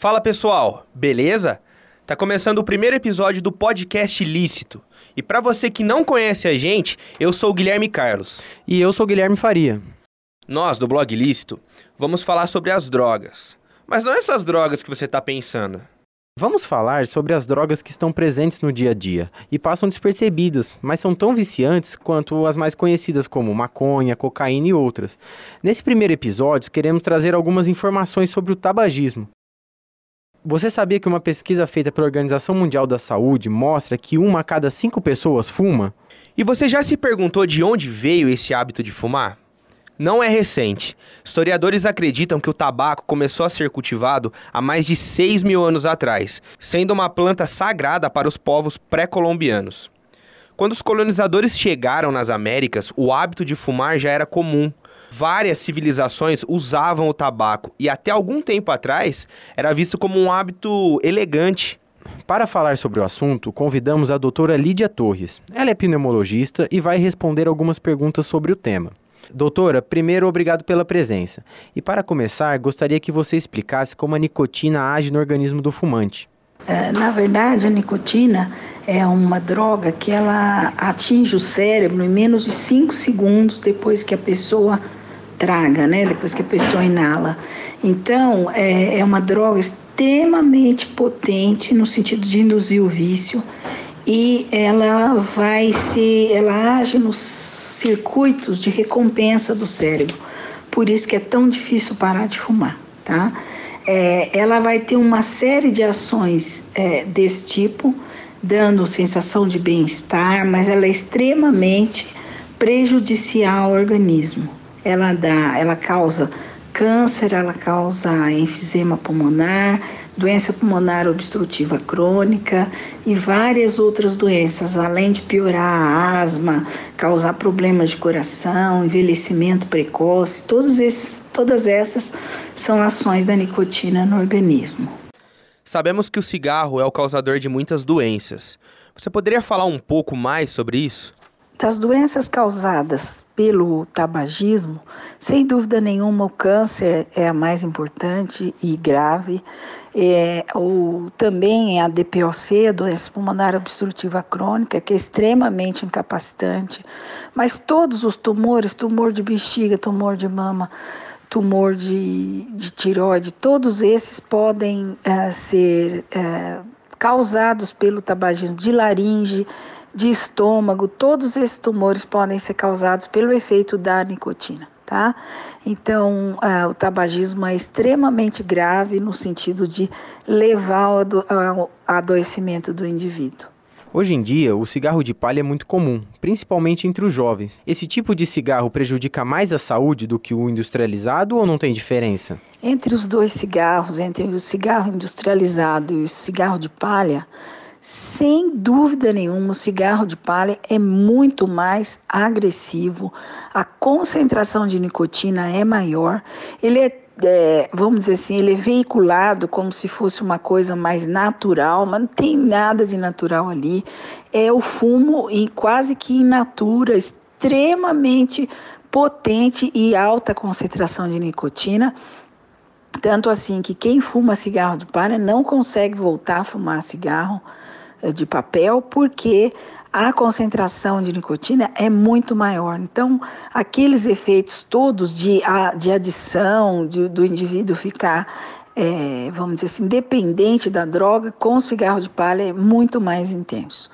Fala pessoal, beleza? Tá começando o primeiro episódio do podcast Lícito. E para você que não conhece a gente, eu sou o Guilherme Carlos. E eu sou o Guilherme Faria. Nós, do blog Lícito, vamos falar sobre as drogas. Mas não essas drogas que você tá pensando. Vamos falar sobre as drogas que estão presentes no dia a dia e passam despercebidas, mas são tão viciantes quanto as mais conhecidas como maconha, cocaína e outras. Nesse primeiro episódio, queremos trazer algumas informações sobre o tabagismo. Você sabia que uma pesquisa feita pela Organização Mundial da Saúde mostra que uma a cada cinco pessoas fuma? E você já se perguntou de onde veio esse hábito de fumar? Não é recente. Historiadores acreditam que o tabaco começou a ser cultivado há mais de 6 mil anos atrás, sendo uma planta sagrada para os povos pré-colombianos. Quando os colonizadores chegaram nas Américas, o hábito de fumar já era comum. Várias civilizações usavam o tabaco e até algum tempo atrás era visto como um hábito elegante. Para falar sobre o assunto, convidamos a doutora Lídia Torres. Ela é pneumologista e vai responder algumas perguntas sobre o tema. Doutora, primeiro, obrigado pela presença. E para começar, gostaria que você explicasse como a nicotina age no organismo do fumante. É, na verdade, a nicotina é uma droga que ela atinge o cérebro em menos de 5 segundos depois que a pessoa traga, né? Depois que a pessoa inala. Então, é, é uma droga extremamente potente no sentido de induzir o vício e ela vai se, ela age nos circuitos de recompensa do cérebro. Por isso que é tão difícil parar de fumar, tá? É, ela vai ter uma série de ações é, desse tipo, dando sensação de bem-estar, mas ela é extremamente prejudicial ao organismo. Ela dá, ela causa câncer, ela causa enfisema pulmonar, doença pulmonar obstrutiva crônica e várias outras doenças, além de piorar a asma, causar problemas de coração, envelhecimento precoce, todos esses, todas essas são ações da nicotina no organismo. Sabemos que o cigarro é o causador de muitas doenças. Você poderia falar um pouco mais sobre isso? Das doenças causadas pelo tabagismo, sem dúvida nenhuma, o câncer é a mais importante e grave. É, ou também a DPOC, a doença pulmonar obstrutiva crônica, que é extremamente incapacitante. Mas todos os tumores, tumor de bexiga, tumor de mama, tumor de, de tiroide, todos esses podem é, ser é, causados pelo tabagismo de laringe de estômago, todos esses tumores podem ser causados pelo efeito da nicotina, tá? Então, uh, o tabagismo é extremamente grave no sentido de levar ao, ao adoecimento do indivíduo. Hoje em dia, o cigarro de palha é muito comum, principalmente entre os jovens. Esse tipo de cigarro prejudica mais a saúde do que o industrializado ou não tem diferença? Entre os dois cigarros, entre o cigarro industrializado e o cigarro de palha, sem dúvida nenhuma, o cigarro de palha é muito mais agressivo, a concentração de nicotina é maior, ele é, é, vamos dizer assim, ele é veiculado como se fosse uma coisa mais natural, mas não tem nada de natural ali. É o fumo quase que in natura, extremamente potente e alta concentração de nicotina. Tanto assim que quem fuma cigarro de palha não consegue voltar a fumar cigarro eh, de papel, porque a concentração de nicotina é muito maior. Então, aqueles efeitos todos de, de adição, de, do indivíduo ficar, é, vamos dizer assim, dependente da droga, com cigarro de palha é muito mais intenso.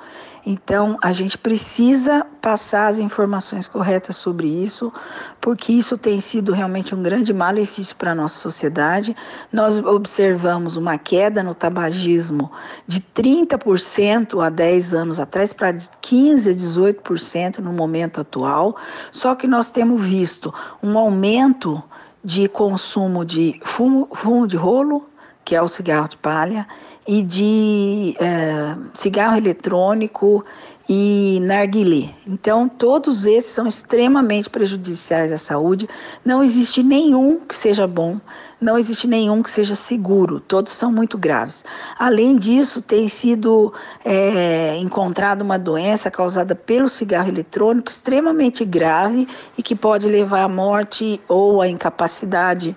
Então, a gente precisa passar as informações corretas sobre isso, porque isso tem sido realmente um grande malefício para a nossa sociedade. Nós observamos uma queda no tabagismo de 30% há 10 anos atrás para 15% a 18% no momento atual, só que nós temos visto um aumento de consumo de fumo, fumo de rolo, que é o cigarro de palha, e de é, cigarro eletrônico e narguilé. Então, todos esses são extremamente prejudiciais à saúde. Não existe nenhum que seja bom, não existe nenhum que seja seguro. Todos são muito graves. Além disso, tem sido é, encontrada uma doença causada pelo cigarro eletrônico extremamente grave e que pode levar à morte ou à incapacidade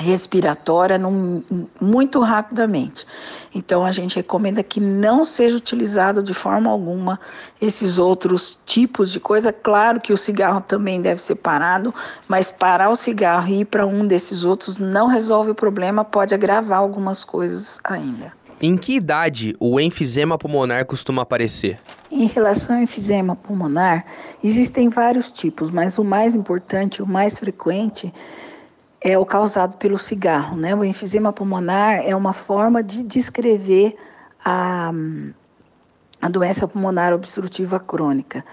respiratória num, muito rapidamente. Então a gente recomenda que não seja utilizado de forma alguma esses outros tipos de coisa. Claro que o cigarro também deve ser parado, mas parar o cigarro e ir para um desses outros não resolve o problema, pode agravar algumas coisas ainda. Em que idade o enfisema pulmonar costuma aparecer? Em relação ao enfisema pulmonar, existem vários tipos, mas o mais importante, o mais frequente, é o causado pelo cigarro. Né? O enfisema pulmonar é uma forma de descrever a, a doença pulmonar obstrutiva crônica.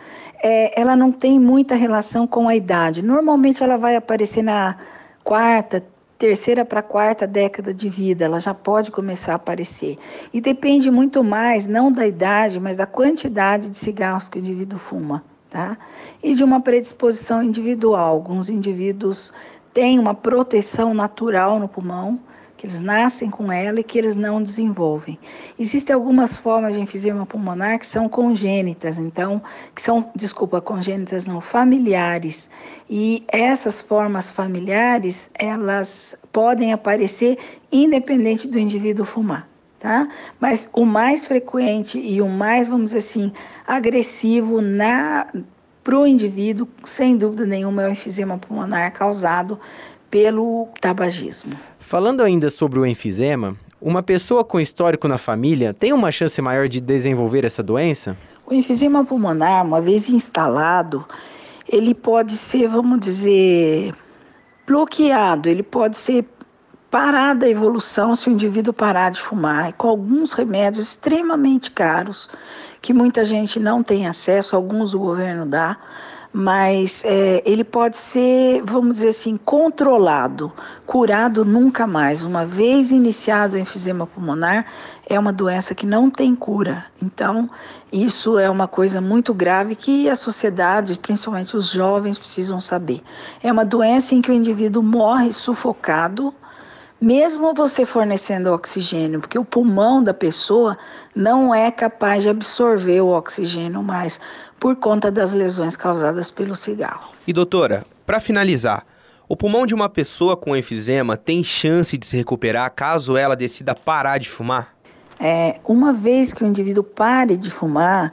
É, ela não tem muita relação com a idade. Normalmente ela vai aparecer na quarta, terceira para quarta década de vida, ela já pode começar a aparecer. E depende muito mais, não da idade, mas da quantidade de cigarros que o indivíduo fuma, tá? E de uma predisposição individual. Alguns indivíduos têm uma proteção natural no pulmão, que eles nascem com ela e que eles não desenvolvem. Existem algumas formas de enfisema pulmonar que são congênitas, então, que são, desculpa, congênitas não, familiares. E essas formas familiares, elas podem aparecer independente do indivíduo fumar. Tá? Mas o mais frequente e o mais, vamos dizer assim, agressivo na para o indivíduo, sem dúvida nenhuma, é o enfisema pulmonar causado pelo tabagismo. Falando ainda sobre o enfisema, uma pessoa com histórico na família tem uma chance maior de desenvolver essa doença? O enfisema pulmonar, uma vez instalado, ele pode ser, vamos dizer, bloqueado, ele pode ser parada a evolução se o indivíduo parar de fumar, e com alguns remédios extremamente caros, que muita gente não tem acesso, alguns o governo dá, mas é, ele pode ser, vamos dizer assim, controlado, curado nunca mais. Uma vez iniciado o enfisema pulmonar, é uma doença que não tem cura. Então, isso é uma coisa muito grave que a sociedade, principalmente os jovens, precisam saber. É uma doença em que o indivíduo morre sufocado mesmo você fornecendo oxigênio, porque o pulmão da pessoa não é capaz de absorver o oxigênio mais por conta das lesões causadas pelo cigarro. E doutora, para finalizar, o pulmão de uma pessoa com enfisema tem chance de se recuperar caso ela decida parar de fumar? É, uma vez que o indivíduo pare de fumar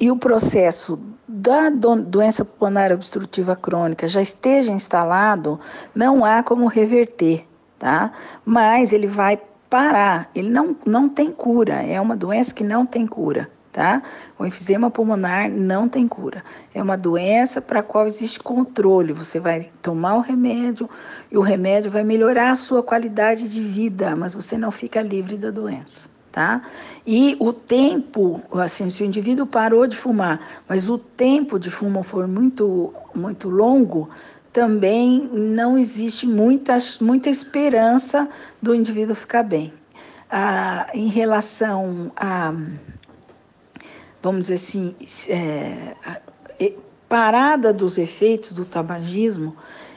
e o processo da doença pulmonar obstrutiva crônica já esteja instalado, não há como reverter tá? Mas ele vai parar, ele não, não tem cura, é uma doença que não tem cura, tá? O enfisema pulmonar não tem cura. É uma doença para a qual existe controle. Você vai tomar o remédio e o remédio vai melhorar a sua qualidade de vida, mas você não fica livre da doença. Tá? E o tempo, assim, se o indivíduo parou de fumar, mas o tempo de fumo for muito, muito longo, também não existe muita, muita esperança do indivíduo ficar bem. Ah, em relação a, vamos dizer assim, é, parada dos efeitos do tabagismo,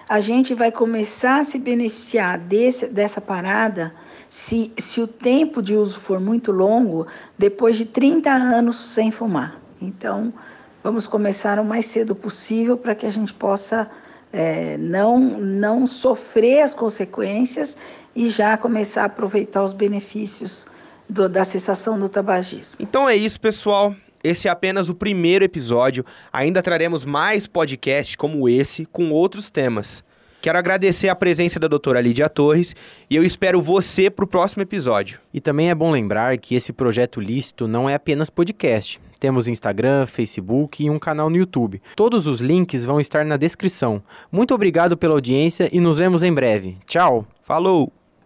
a gente vai começar a se beneficiar desse, dessa parada se, se o tempo de uso for muito longo, depois de 30 anos sem fumar. Então, vamos começar o mais cedo possível para que a gente possa é, não, não sofrer as consequências e já começar a aproveitar os benefícios do, da cessação do tabagismo. Então é isso, pessoal. Esse é apenas o primeiro episódio. Ainda traremos mais podcasts como esse com outros temas. Quero agradecer a presença da doutora Lídia Torres e eu espero você para o próximo episódio. E também é bom lembrar que esse projeto lícito não é apenas podcast. Temos Instagram, Facebook e um canal no YouTube. Todos os links vão estar na descrição. Muito obrigado pela audiência e nos vemos em breve. Tchau! Falou!